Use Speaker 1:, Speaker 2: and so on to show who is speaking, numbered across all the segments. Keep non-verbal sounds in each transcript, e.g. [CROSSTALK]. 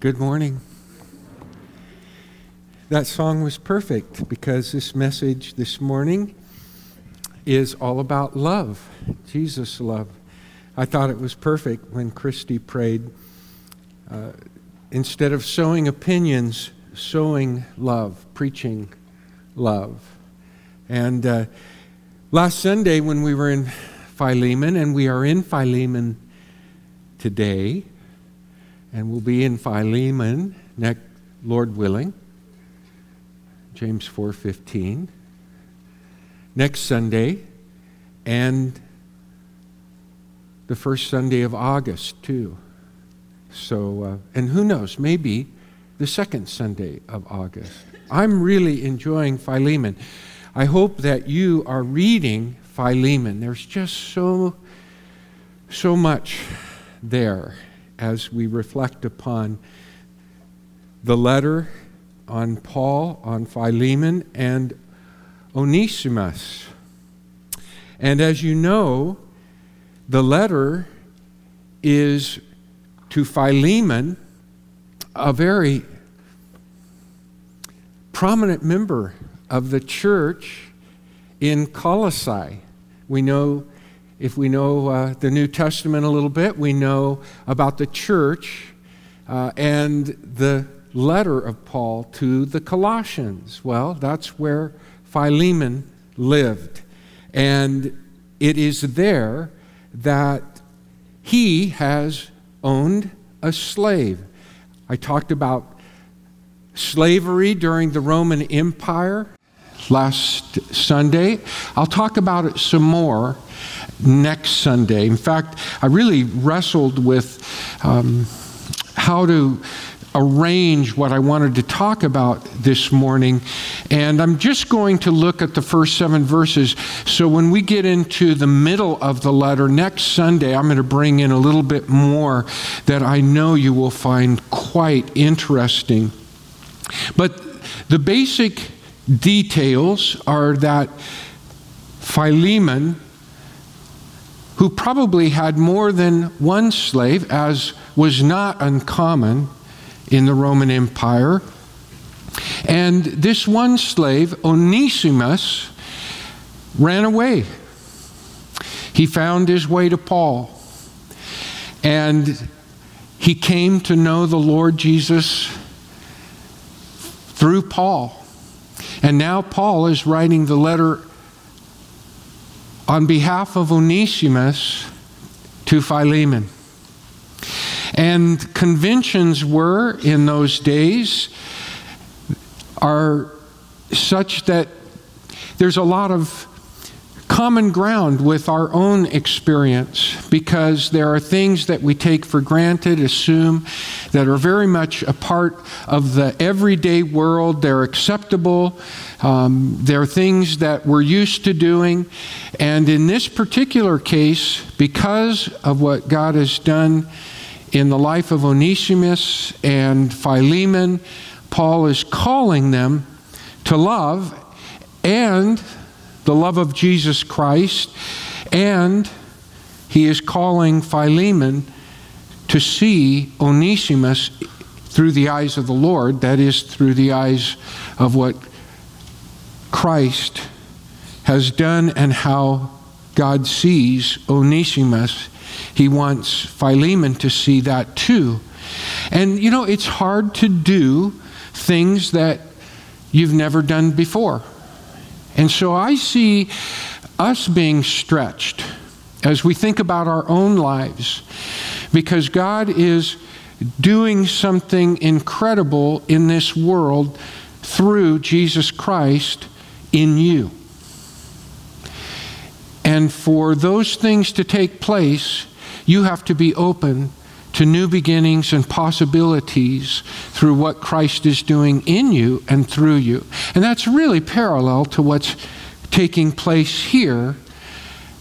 Speaker 1: Good morning. That song was perfect because this message this morning is all about love, Jesus' love. I thought it was perfect when Christy prayed. Uh, instead of sowing opinions, sowing love, preaching love. And uh, last Sunday, when we were in Philemon, and we are in Philemon today, and we'll be in Philemon next, Lord willing, James 4:15. Next Sunday, and the first Sunday of August too. So, uh, and who knows, maybe the second Sunday of August. I'm really enjoying Philemon. I hope that you are reading Philemon. There's just so, so much there as we reflect upon the letter on Paul, on Philemon, and Onesimus. And as you know, the letter is to Philemon, a very prominent member of the church in Colossae. We know, if we know uh, the New Testament a little bit, we know about the church uh, and the letter of Paul to the Colossians. Well, that's where Philemon lived. And it is there that he has owned a slave. I talked about slavery during the Roman Empire last Sunday. I'll talk about it some more next Sunday. In fact, I really wrestled with um, how to arrange what I wanted to talk about this morning. And I'm just going to look at the first seven verses. So when we get into the middle of the letter next Sunday, I'm going to bring in a little bit more that I know you will find quite interesting. But the basic details are that Philemon, who probably had more than one slave, as was not uncommon, in the Roman Empire. And this one slave, Onesimus, ran away. He found his way to Paul. And he came to know the Lord Jesus through Paul. And now Paul is writing the letter on behalf of Onesimus to Philemon. And conventions were, in those days, are such that there's a lot of common ground with our own experience because there are things that we take for granted, assume that are very much a part of the everyday world. They're acceptable. Um, they're things that we're used to doing. And in this particular case, because of what God has done in the life of Onesimus and Philemon, Paul is calling them to love and the love of Jesus Christ, and he is calling Philemon to see Onesimus through the eyes of the Lord, that is, through the eyes of what Christ has done and how God sees Onesimus he wants Philemon to see that too. And you know, it's hard to do things that you've never done before. And so I see us being stretched as we think about our own lives because God is doing something incredible in this world through Jesus Christ in you. And for those things to take place, you have to be open to new beginnings and possibilities through what Christ is doing in you and through you. And that's really parallel to what's taking place here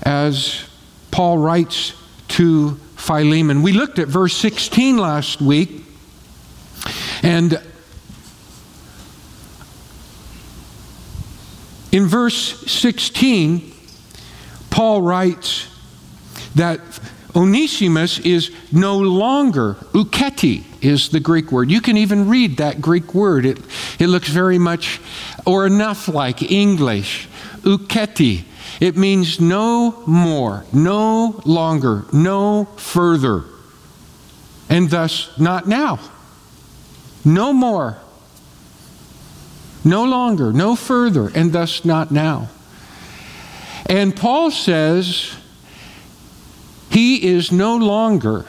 Speaker 1: as Paul writes to Philemon. We looked at verse 16 last week, and in verse 16, Paul writes that Onesimus is no longer Ouketi. is the Greek word. You can even read that Greek word. It, it looks very much or enough like English. Ouketi. It means no more, no longer, no further, and thus not now. No more, no longer, no further, and thus not now. And Paul says he is no longer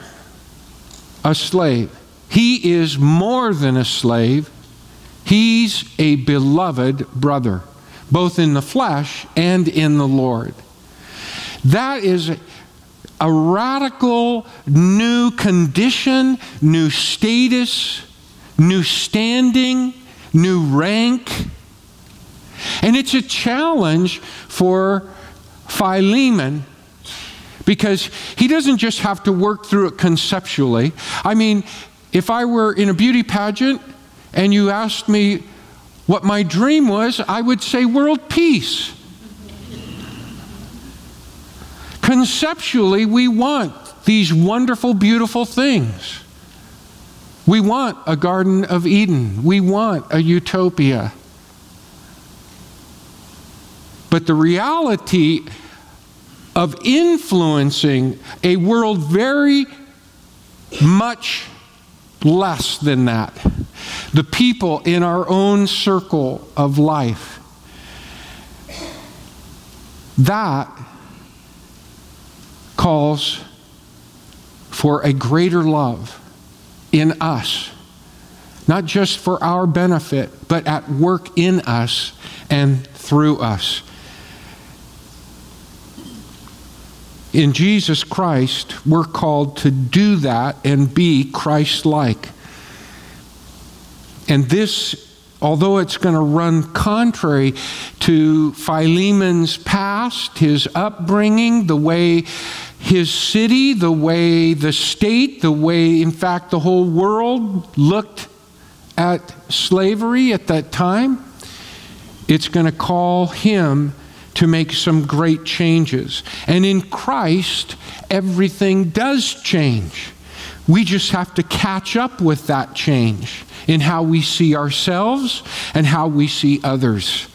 Speaker 1: a slave. He is more than a slave. He's a beloved brother, both in the flesh and in the Lord. That is a radical new condition, new status, new standing, new rank. And it's a challenge for Philemon because he doesn't just have to work through it conceptually. I mean, if I were in a beauty pageant and you asked me what my dream was, I would say world peace. Conceptually, we want these wonderful, beautiful things. We want a Garden of Eden. We want a utopia. But the reality of influencing a world very much less than that. The people in our own circle of life. That calls for a greater love in us, not just for our benefit, but at work in us and through us. In Jesus Christ, we're called to do that and be Christ like. And this, although it's going to run contrary to Philemon's past, his upbringing, the way his city, the way the state, the way, in fact, the whole world looked at slavery at that time, it's going to call him to make some great changes. And in Christ, everything does change. We just have to catch up with that change in how we see ourselves and how we see others.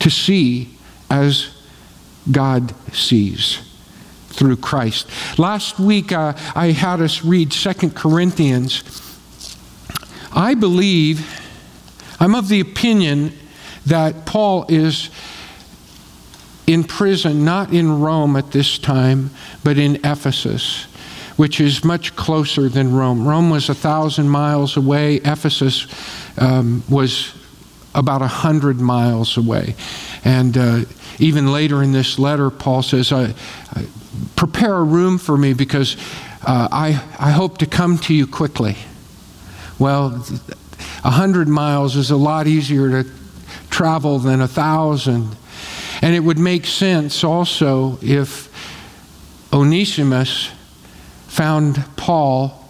Speaker 1: To see as God sees through Christ. Last week, uh, I had us read Second Corinthians. I believe, I'm of the opinion that Paul is in prison, not in Rome at this time, but in Ephesus, which is much closer than Rome. Rome was a thousand miles away, Ephesus um, was about a hundred miles away. And uh, even later in this letter, Paul says, I, I Prepare a room for me because uh, I, I hope to come to you quickly. Well, a hundred miles is a lot easier to travel than a thousand. And it would make sense also if Onesimus found Paul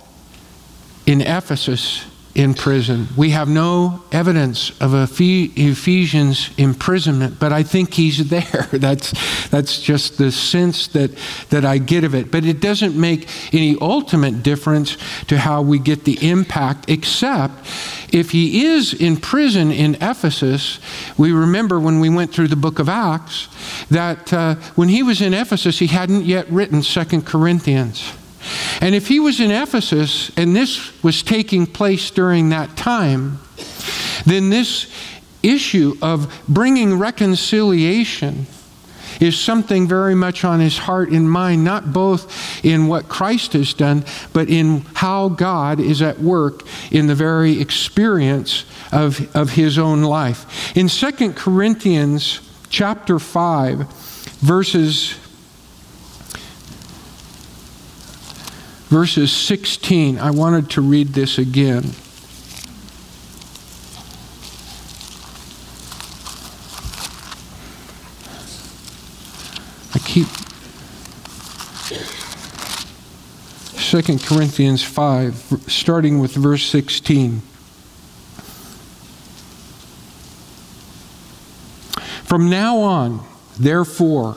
Speaker 1: in Ephesus in prison. We have no evidence of Ephesians imprisonment, but I think he's [LAUGHS] there. That's, that's just the sense that, that I get of it. But it doesn't make any ultimate difference to how we get the impact, except if he is in prison in Ephesus. We remember when we went through the book of Acts that uh, when he was in Ephesus, he hadn't yet written Second Corinthians. And if he was in Ephesus and this was taking place during that time, then this issue of bringing reconciliation is something very much on his heart and mind, not both in what Christ has done, but in how God is at work in the very experience of, of his own life. In 2 Corinthians chapter 5, verses verses 16. I wanted to read this again. I keep 2 Corinthians 5, starting with verse 16. From now on, therefore,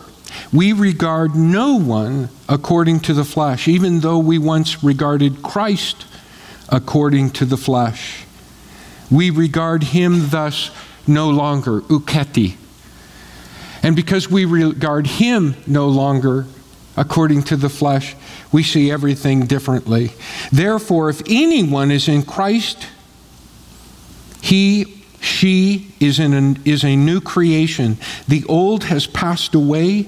Speaker 1: we regard no one according to the flesh, even though we once regarded Christ according to the flesh. We regard him thus no longer, ouketi. And because we regard him no longer according to the flesh, we see everything differently. Therefore, if anyone is in Christ, he, she is, in an, is a new creation. The old has passed away.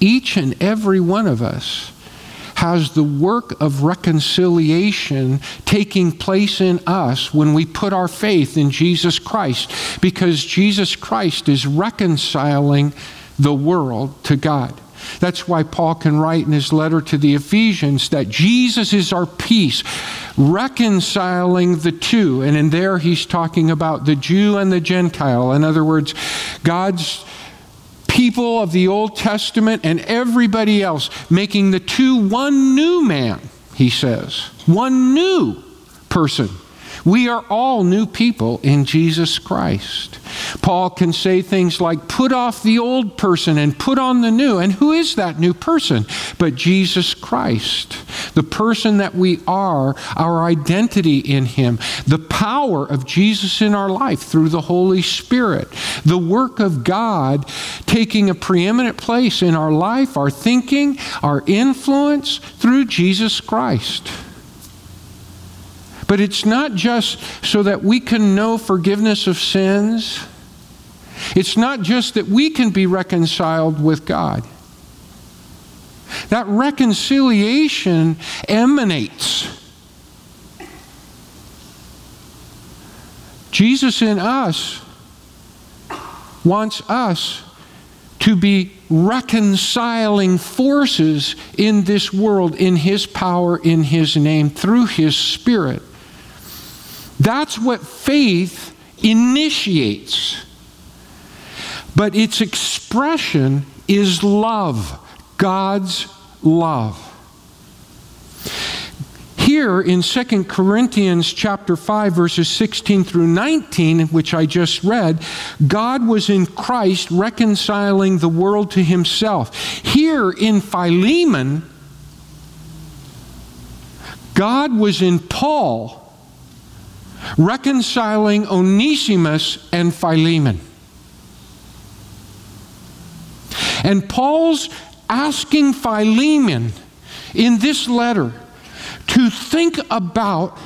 Speaker 1: Each and every one of us has the work of reconciliation taking place in us when we put our faith in Jesus Christ, because Jesus Christ is reconciling the world to God. That's why Paul can write in his letter to the Ephesians that Jesus is our peace, reconciling the two. And in there, he's talking about the Jew and the Gentile. In other words, God's people of the Old Testament and everybody else, making the two one new man, he says. One new person. We are all new people in Jesus Christ. Paul can say things like, put off the old person and put on the new. And who is that new person? But Jesus Christ, the person that we are, our identity in Him, the power of Jesus in our life through the Holy Spirit, the work of God taking a preeminent place in our life, our thinking, our influence through Jesus Christ. But it's not just so that we can know forgiveness of sins. It's not just that we can be reconciled with God. That reconciliation emanates. Jesus in us wants us to be reconciling forces in this world in His power, in His name, through His Spirit. That's what faith initiates. But its expression is love, God's love. Here in 2 Corinthians chapter 5 verses 16 through 19 which I just read, God was in Christ reconciling the world to himself. Here in Philemon, God was in Paul reconciling Onesimus and Philemon. And Paul's asking Philemon in this letter to think about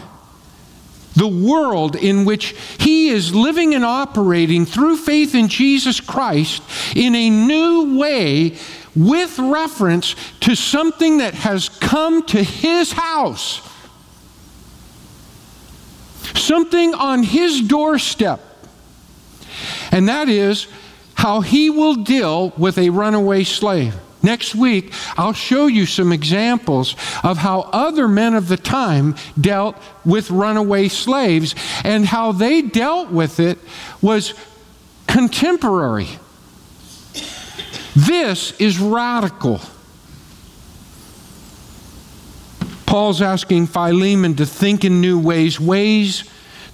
Speaker 1: the world in which he is living and operating through faith in Jesus Christ in a new way with reference to something that has come to his house. Something on his doorstep, and that is how he will deal with a runaway slave. Next week, I'll show you some examples of how other men of the time dealt with runaway slaves and how they dealt with it was contemporary. This is radical. Paul's asking Philemon to think in new ways, ways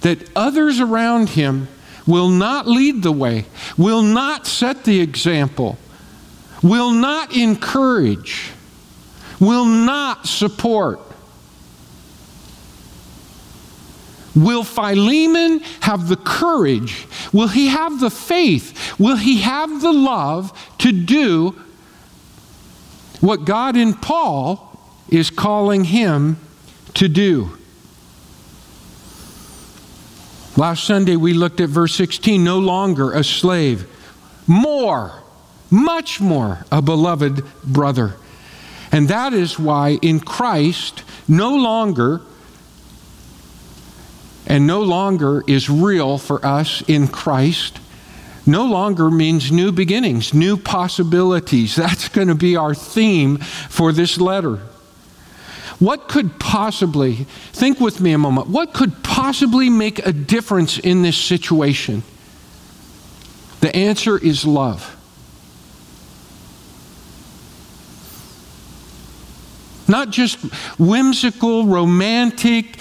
Speaker 1: that others around him will not lead the way, will not set the example, will not encourage, will not support. Will Philemon have the courage? Will he have the faith? Will he have the love to do what God in Paul is calling him to do. Last Sunday we looked at verse 16 no longer a slave, more, much more a beloved brother. And that is why in Christ, no longer, and no longer is real for us in Christ, no longer means new beginnings, new possibilities. That's going to be our theme for this letter. What could possibly, think with me a moment, what could possibly make a difference in this situation? The answer is love. Not just whimsical, romantic,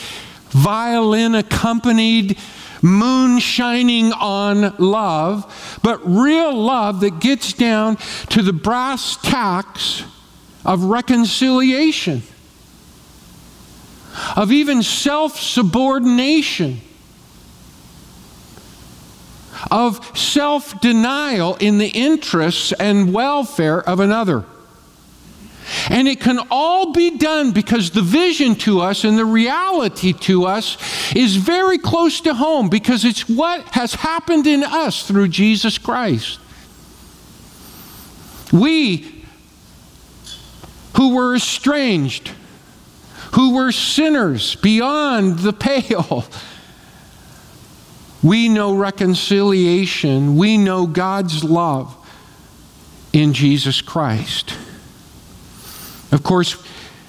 Speaker 1: violin accompanied, moon shining on love, but real love that gets down to the brass tacks of reconciliation, of even self subordination, of self denial in the interests and welfare of another. And it can all be done because the vision to us and the reality to us is very close to home because it's what has happened in us through Jesus Christ. We who were estranged, who were sinners beyond the pale, we know reconciliation, we know God's love in Jesus Christ. Of course,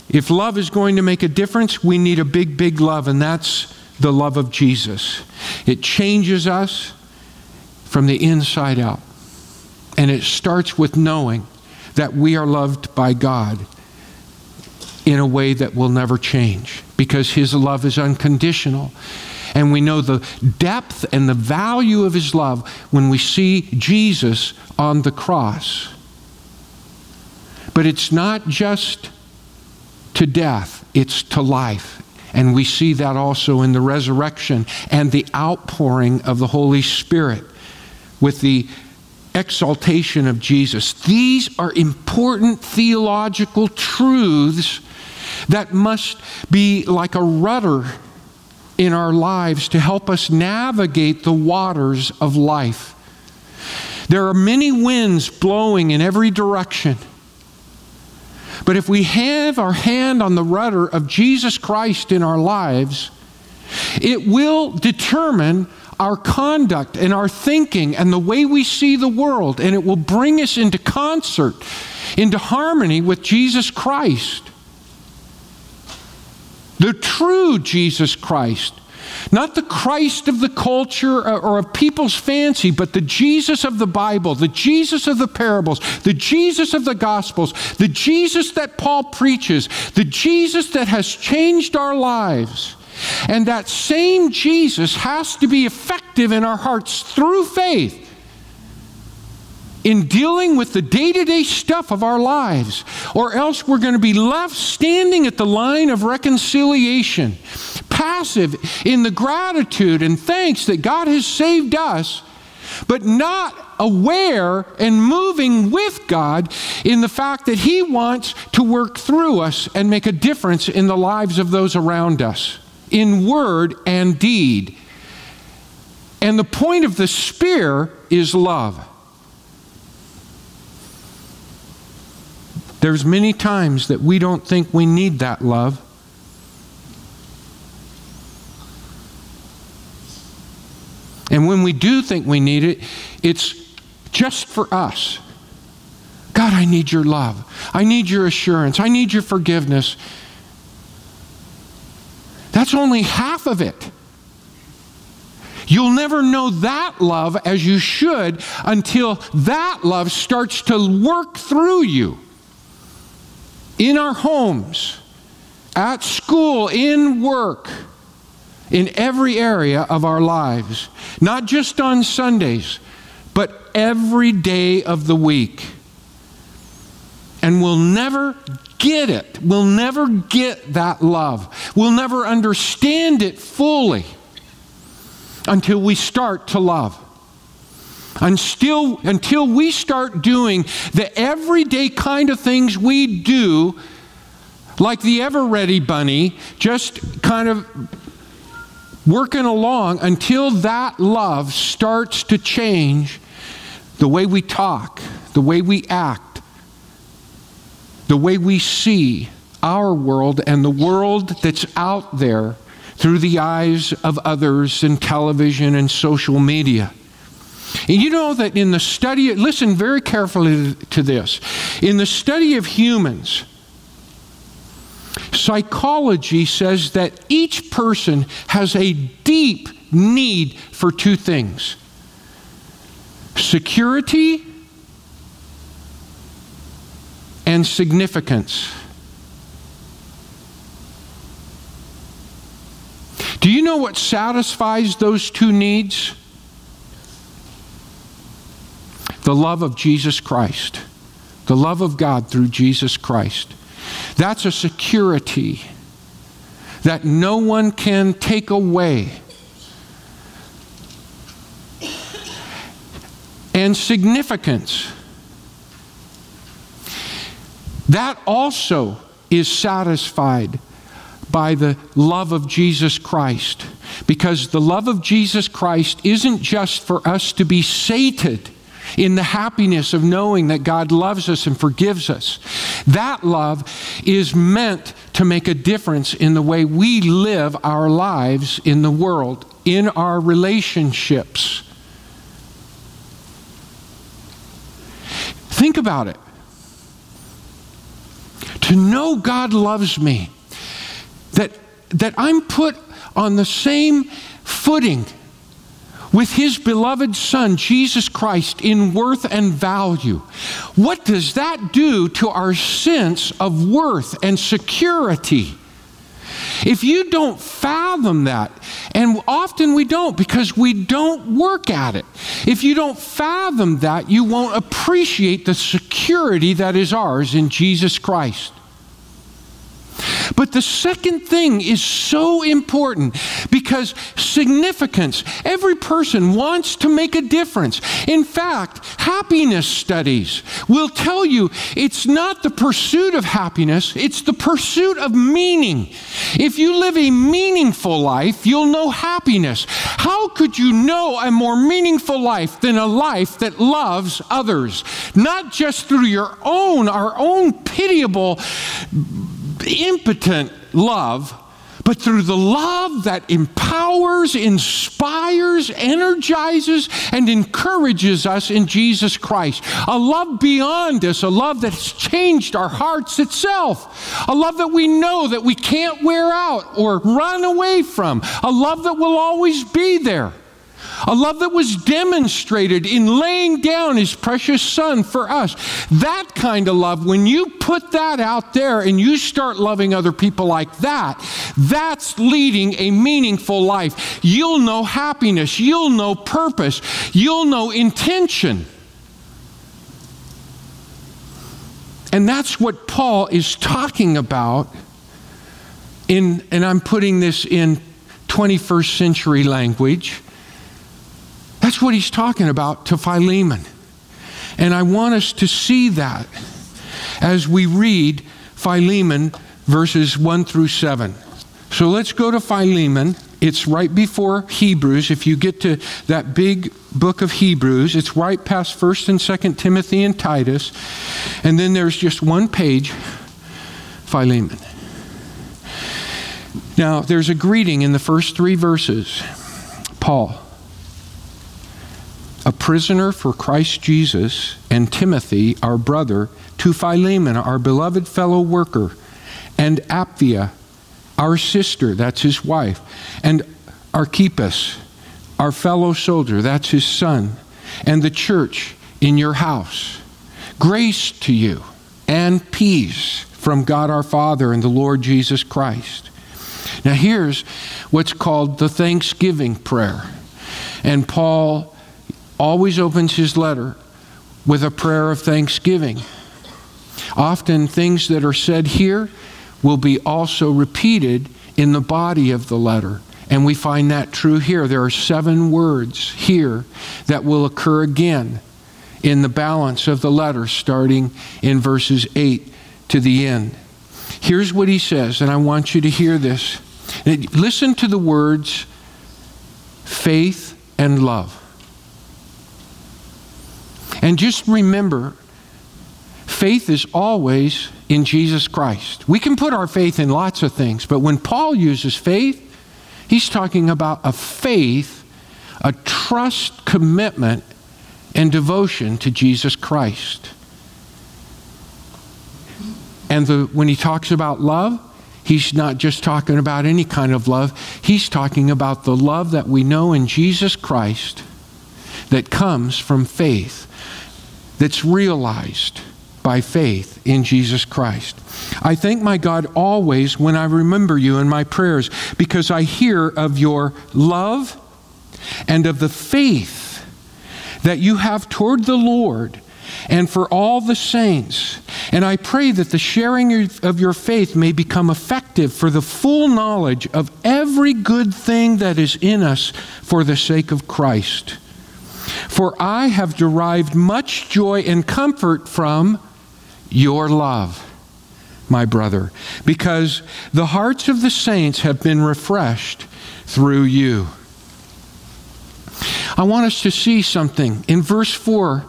Speaker 1: if love is going to make a difference, we need a big, big love, and that's the love of Jesus. It changes us from the inside out. And it starts with knowing that we are loved by God in a way that will never change because His love is unconditional. And we know the depth and the value of His love when we see Jesus on the cross. But it's not just to death, it's to life. And we see that also in the resurrection and the outpouring of the Holy Spirit with the exaltation of Jesus. These are important theological truths that must be like a rudder in our lives to help us navigate the waters of life. There are many winds blowing in every direction. But if we have our hand on the rudder of Jesus Christ in our lives, it will determine our conduct and our thinking and the way we see the world, and it will bring us into concert, into harmony with Jesus Christ. The true Jesus Christ not the Christ of the culture uh, or of people's fancy, but the Jesus of the Bible, the Jesus of the parables, the Jesus of the Gospels, the Jesus that Paul preaches, the Jesus that has changed our lives. And that same Jesus has to be effective in our hearts through faith in dealing with the day to day stuff of our lives, or else we're going to be left standing at the line of reconciliation, passive in the gratitude and thanks that God has saved us, but not aware and moving with God in the fact that He wants to work through us and make a difference in the lives of those around us, in word and deed. And the point of the spear is love. There's many times that we don't think we need that love. And when we do think we need it, it's just for us. God, I need your love. I need your assurance. I need your forgiveness. That's only half of it. You'll never know that love as you should until that love starts to work through you in our homes, at school, in work, in every area of our lives, not just on Sundays, but every day of the week. And we'll never get it. We'll never get that love. We'll never understand it fully until we start to love. Until, until we start doing the everyday kind of things we do, like the ever ready bunny, just kind of working along until that love starts to change the way we talk, the way we act, the way we see our world and the world that's out there through the eyes of others in television and social media. And you know that in the study, listen very carefully to this. In the study of humans, Psychology says that each person has a deep need for two things security and significance. Do you know what satisfies those two needs? The love of Jesus Christ, the love of God through Jesus Christ. That's a security that no one can take away. And significance. That also is satisfied by the love of Jesus Christ. Because the love of Jesus Christ isn't just for us to be sated in the happiness of knowing that God loves us and forgives us. That love is meant to make a difference in the way we live our lives in the world, in our relationships. Think about it. To know God loves me, that, that I'm put on the same footing with his beloved Son, Jesus Christ, in worth and value. What does that do to our sense of worth and security? If you don't fathom that, and often we don't because we don't work at it, if you don't fathom that, you won't appreciate the security that is ours in Jesus Christ. But the second thing is so important because significance. Every person wants to make a difference. In fact, happiness studies will tell you it's not the pursuit of happiness, it's the pursuit of meaning. If you live a meaningful life, you'll know happiness. How could you know a more meaningful life than a life that loves others? Not just through your own, our own pitiable impotent love, but through the love that empowers, inspires, energizes, and encourages us in Jesus Christ. A love beyond us, a love that has changed our hearts itself. A love that we know that we can't wear out or run away from. A love that will always be there. A love that was demonstrated in laying down his precious son for us. That kind of love, when you put that out there and you start loving other people like that, that's leading a meaningful life. You'll know happiness, you'll know purpose, you'll know intention. And that's what Paul is talking about in, and I'm putting this in 21st century language that's what he's talking about to Philemon. And I want us to see that as we read Philemon verses 1 through 7. So let's go to Philemon. It's right before Hebrews. If you get to that big book of Hebrews, it's right past 1st and 2nd Timothy and Titus. And then there's just one page Philemon. Now, there's a greeting in the first three verses. Paul a prisoner for Christ Jesus, and Timothy, our brother, to Philemon, our beloved fellow worker, and Apphia, our sister, that's his wife, and Archippus, our fellow soldier, that's his son, and the church in your house. Grace to you and peace from God our Father and the Lord Jesus Christ. Now, here's what's called the Thanksgiving prayer. And Paul always opens his letter with a prayer of thanksgiving. Often, things that are said here will be also repeated in the body of the letter. And we find that true here. There are seven words here that will occur again in the balance of the letter, starting in verses 8 to the end. Here's what he says, and I want you to hear this. Listen to the words faith and love. And just remember, faith is always in Jesus Christ. We can put our faith in lots of things, but when Paul uses faith, he's talking about a faith, a trust commitment, and devotion to Jesus Christ. And the, when he talks about love, he's not just talking about any kind of love, he's talking about the love that we know in Jesus Christ that comes from faith, that's realized by faith in Jesus Christ. I thank my God always when I remember you in my prayers because I hear of your love and of the faith that you have toward the Lord and for all the saints. And I pray that the sharing of your faith may become effective for the full knowledge of every good thing that is in us for the sake of Christ. For I have derived much joy and comfort from your love, my brother, because the hearts of the saints have been refreshed through you. I want us to see something in verse 4.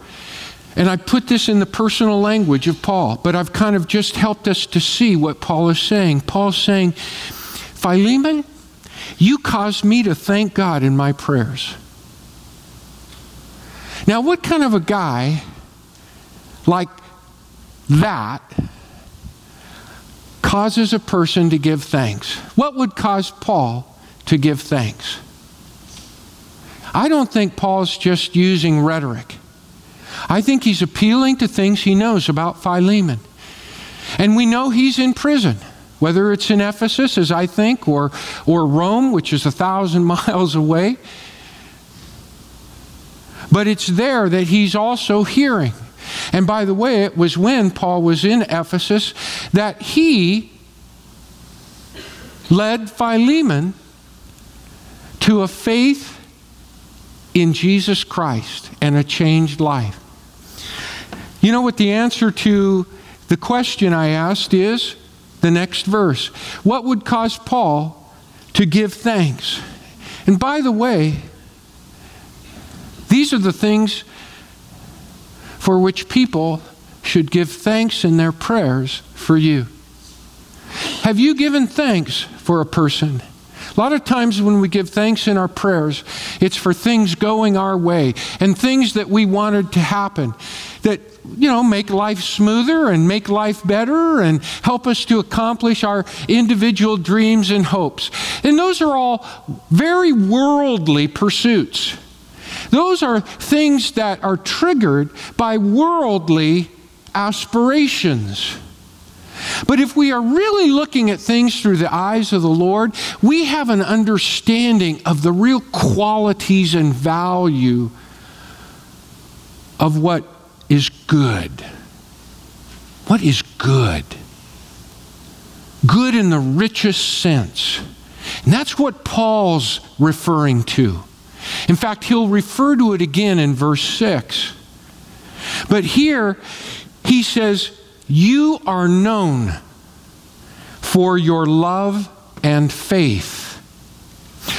Speaker 1: And I put this in the personal language of Paul, but I've kind of just helped us to see what Paul is saying. Paul's saying, Philemon, you caused me to thank God in my prayers. Now, what kind of a guy like that causes a person to give thanks? What would cause Paul to give thanks? I don't think Paul's just using rhetoric. I think he's appealing to things he knows about Philemon. And we know he's in prison, whether it's in Ephesus, as I think, or, or Rome, which is a thousand [LAUGHS] miles away. But it's there that he's also hearing. And by the way, it was when Paul was in Ephesus that he led Philemon to a faith in Jesus Christ and a changed life. You know what the answer to the question I asked is? The next verse. What would cause Paul to give thanks? And by the way, these are the things for which people should give thanks in their prayers for you. Have you given thanks for a person? A lot of times when we give thanks in our prayers, it's for things going our way and things that we wanted to happen that, you know, make life smoother and make life better and help us to accomplish our individual dreams and hopes. And those are all very worldly pursuits. Those are things that are triggered by worldly aspirations. But if we are really looking at things through the eyes of the Lord, we have an understanding of the real qualities and value of what is good. What is good? Good in the richest sense. And that's what Paul's referring to. In fact, he'll refer to it again in verse 6. But here, he says, You are known for your love and faith.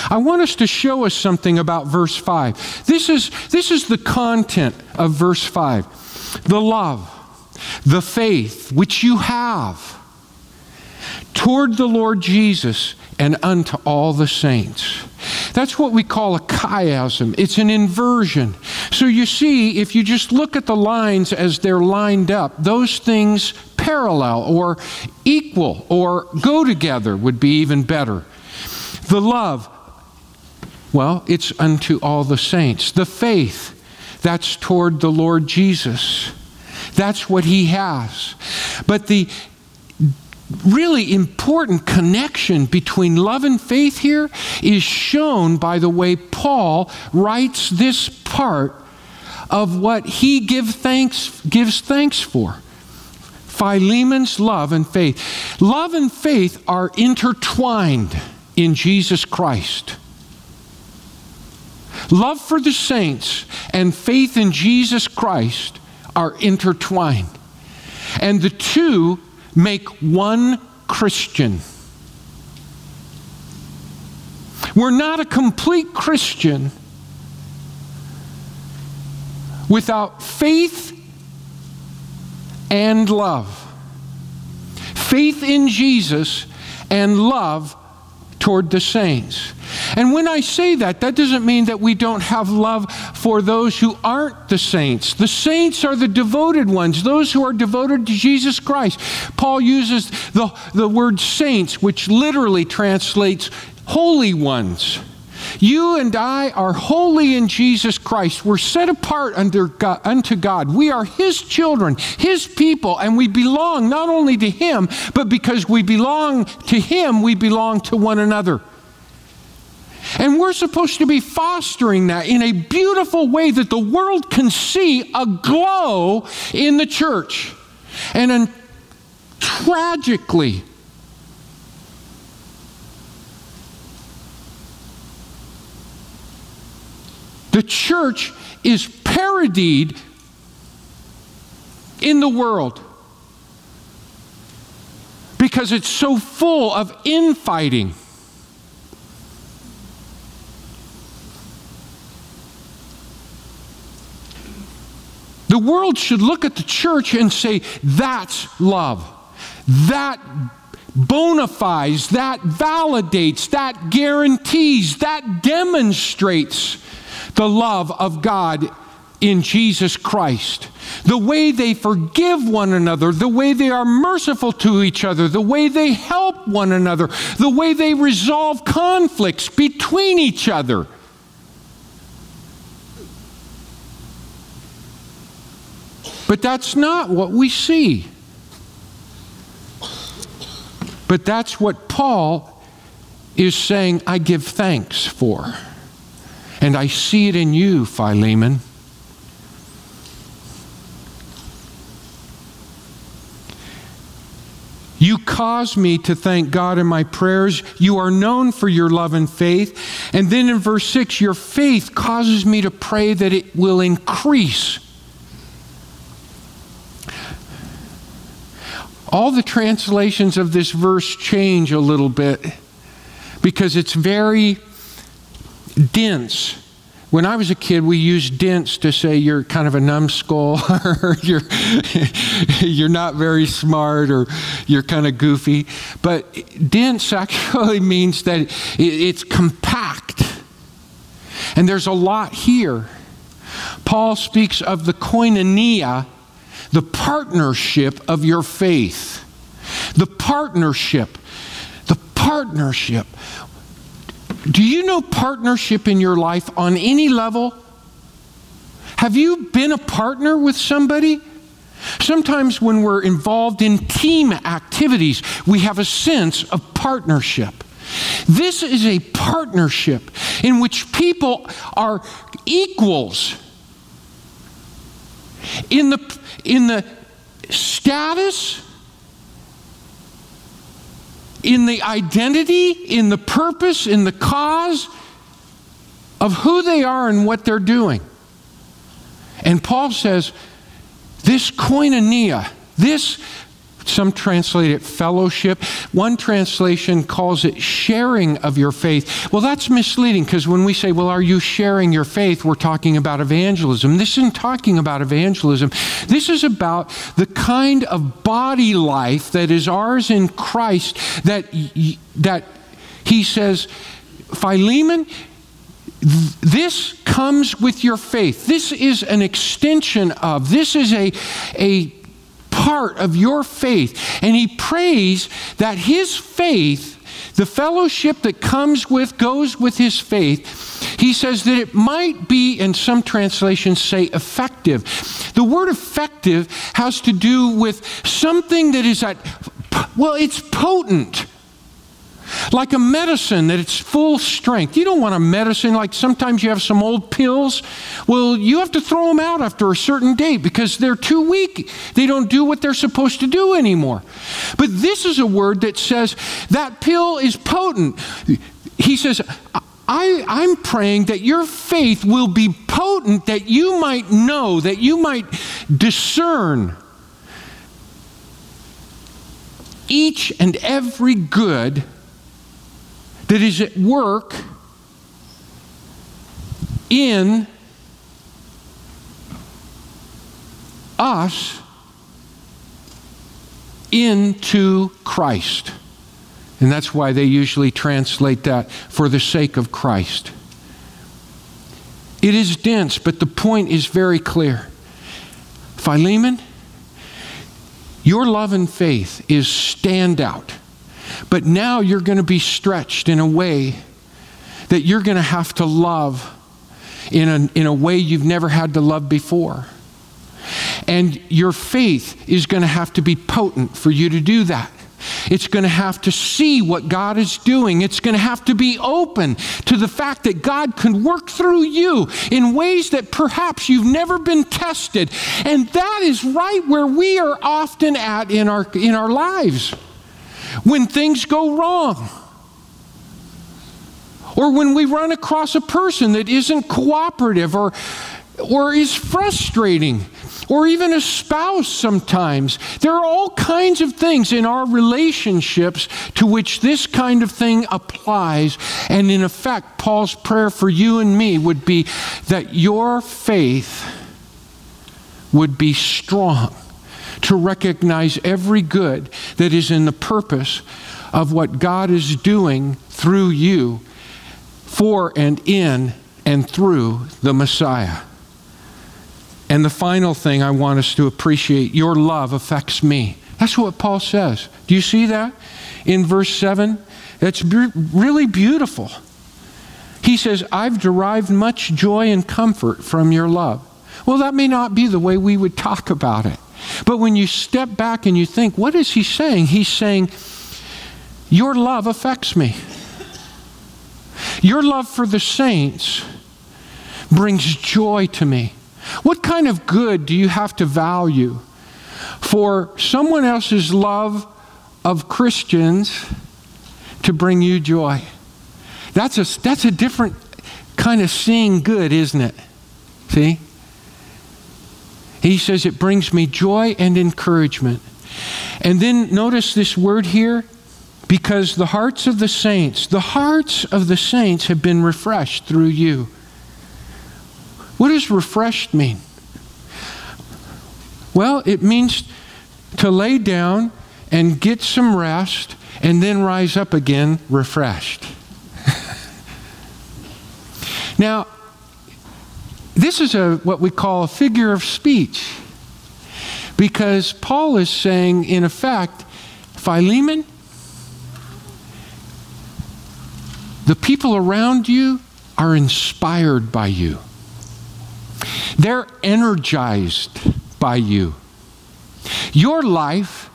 Speaker 1: I want us to show us something about verse 5. This is, this is the content of verse 5 the love, the faith which you have toward the Lord Jesus and unto all the saints. That's what we call a chiasm. It's an inversion. So you see, if you just look at the lines as they're lined up, those things parallel or equal or go together would be even better. The love, well, it's unto all the saints. The faith, that's toward the Lord Jesus. That's what he has. But the really important connection between love and faith here is shown by the way Paul writes this part of what he give thanks, gives thanks for. Philemon's love and faith. Love and faith are intertwined in Jesus Christ. Love for the saints and faith in Jesus Christ are intertwined. And the two make one Christian. We're not a complete Christian without faith and love. Faith in Jesus and love toward the saints. And when I say that, that doesn't mean that we don't have love for those who aren't the saints. The saints are the devoted ones, those who are devoted to Jesus Christ. Paul uses the, the word saints, which literally translates holy ones. You and I are holy in Jesus Christ. We're set apart under God, unto God. We are His children, His people, and we belong not only to Him, but because we belong to Him, we belong to one another. And we're supposed to be fostering that in a beautiful way that the world can see a glow in the church. And tragically, the church is parodied in the world because it's so full of infighting. The world should look at the church and say, that's love. That bona fides, that validates, that guarantees, that demonstrates the love of God in Jesus Christ. The way they forgive one another, the way they are merciful to each other, the way they help one another, the way they resolve conflicts between each other. But that's not what we see. But that's what Paul is saying, I give thanks for. And I see it in you, Philemon. You cause me to thank God in my prayers. You are known for your love and faith. And then in verse 6, your faith causes me to pray that it will increase. All the translations of this verse change a little bit because it's very dense. When I was a kid, we used dense to say you're kind of a numbskull, [LAUGHS] or you're, [LAUGHS] you're not very smart, or you're kind of goofy. But dense actually [LAUGHS] means that it's compact. And there's a lot here. Paul speaks of the koinonia the partnership of your faith. The partnership. The partnership. Do you know partnership in your life on any level? Have you been a partner with somebody? Sometimes when we're involved in team activities, we have a sense of partnership. This is a partnership in which people are equals in the, in the status, in the identity, in the purpose, in the cause of who they are and what they're doing. And Paul says, this koinonia, this some translate it fellowship. One translation calls it sharing of your faith. Well, that's misleading because when we say, well, are you sharing your faith? We're talking about evangelism. This isn't talking about evangelism. This is about the kind of body life that is ours in Christ that, that he says, Philemon, this comes with your faith. This is an extension of, this is a, a part of your faith. And he prays that his faith, the fellowship that comes with, goes with his faith, he says that it might be, and some translations say effective. The word effective has to do with something that is at, well, it's potent like a medicine that it's full strength. You don't want a medicine like sometimes you have some old pills. Well, you have to throw them out after a certain date because they're too weak. They don't do what they're supposed to do anymore. But this is a word that says that pill is potent. He says, I, I'm praying that your faith will be potent, that you might know, that you might discern each and every good that is at work in us into Christ. And that's why they usually translate that for the sake of Christ. It is dense, but the point is very clear. Philemon, your love and faith is standout. But now you're going to be stretched in a way that you're going to have to love in a, in a way you've never had to love before. And your faith is going to have to be potent for you to do that. It's going to have to see what God is doing. It's going to have to be open to the fact that God can work through you in ways that perhaps you've never been tested. And that is right where we are often at in our, in our lives when things go wrong. Or when we run across a person that isn't cooperative or, or is frustrating or even a spouse sometimes. There are all kinds of things in our relationships to which this kind of thing applies. And in effect, Paul's prayer for you and me would be that your faith would be strong to recognize every good that is in the purpose of what God is doing through you for and in and through the Messiah. And the final thing I want us to appreciate your love affects me. That's what Paul says. Do you see that in verse 7? It's be- really beautiful. He says, I've derived much joy and comfort from your love. Well, that may not be the way we would talk about it. But when you step back and you think, what is he saying? He's saying, Your love affects me. Your love for the saints brings joy to me. What kind of good do you have to value for someone else's love of Christians to bring you joy? That's a, that's a different kind of seeing good, isn't it? See? He says, It brings me joy and encouragement. And then notice this word here because the hearts of the saints, the hearts of the saints have been refreshed through you. What does refreshed mean? Well, it means to lay down and get some rest and then rise up again refreshed. [LAUGHS] now, this is a what we call a figure of speech. Because Paul is saying, in effect, Philemon, the people around you are inspired by you. They're energized by you. Your life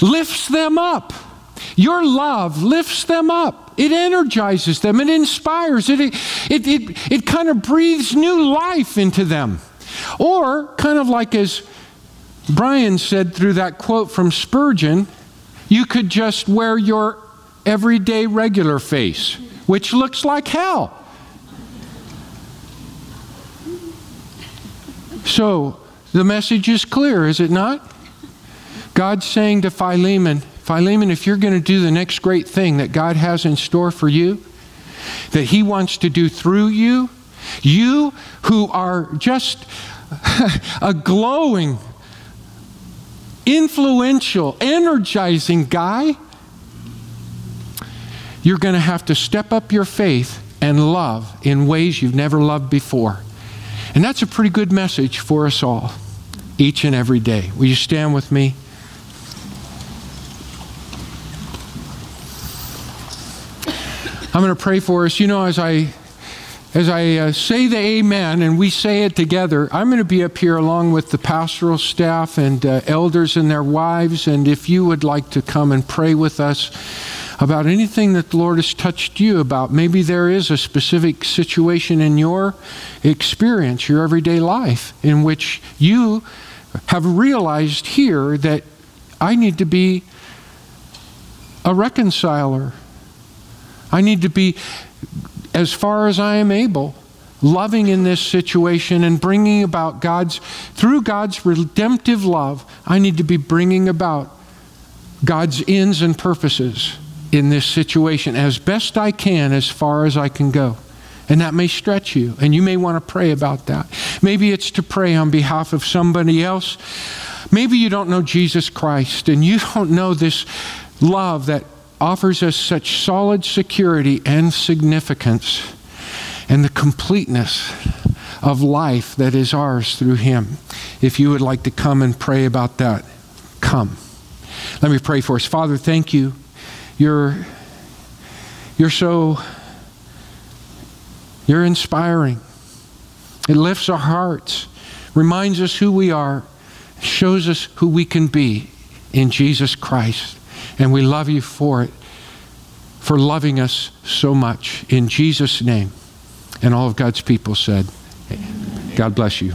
Speaker 1: lifts them up. Your love lifts them up. It energizes them. It inspires. It, it, it, it kind of breathes new life into them. Or, kind of like as Brian said through that quote from Spurgeon, you could just wear your everyday regular face, which looks like hell. So the message is clear, is it not? God's saying to Philemon, Philemon, if you're going to do the next great thing that God has in store for you, that He wants to do through you, you who are just [LAUGHS] a glowing, influential, energizing guy, you're going to have to step up your faith and love in ways you've never loved before. And that's a pretty good message for us all, each and every day. Will you stand with me? I'm going to pray for us. You know, as I as I uh, say the amen and we say it together, I'm going to be up here along with the pastoral staff and uh, elders and their wives. And if you would like to come and pray with us, about anything that the Lord has touched you about. Maybe there is a specific situation in your experience, your everyday life, in which you have realized here that I need to be a reconciler. I need to be, as far as I am able, loving in this situation and bringing about God's, through God's redemptive love, I need to be bringing about God's ends and purposes in this situation as best I can, as far as I can go. And that may stretch you, and you may want to pray about that. Maybe it's to pray on behalf of somebody else. Maybe you don't know Jesus Christ and you don't know this love that offers us such solid security and significance and the completeness of life that is ours through Him. If you would like to come and pray about that, come. Let me pray for us. Father, thank you. You're, you're so, you're inspiring. It lifts our hearts, reminds us who we are, shows us who we can be in Jesus Christ. And we love you for it, for loving us so much. In Jesus' name. And all of God's people said, God bless you.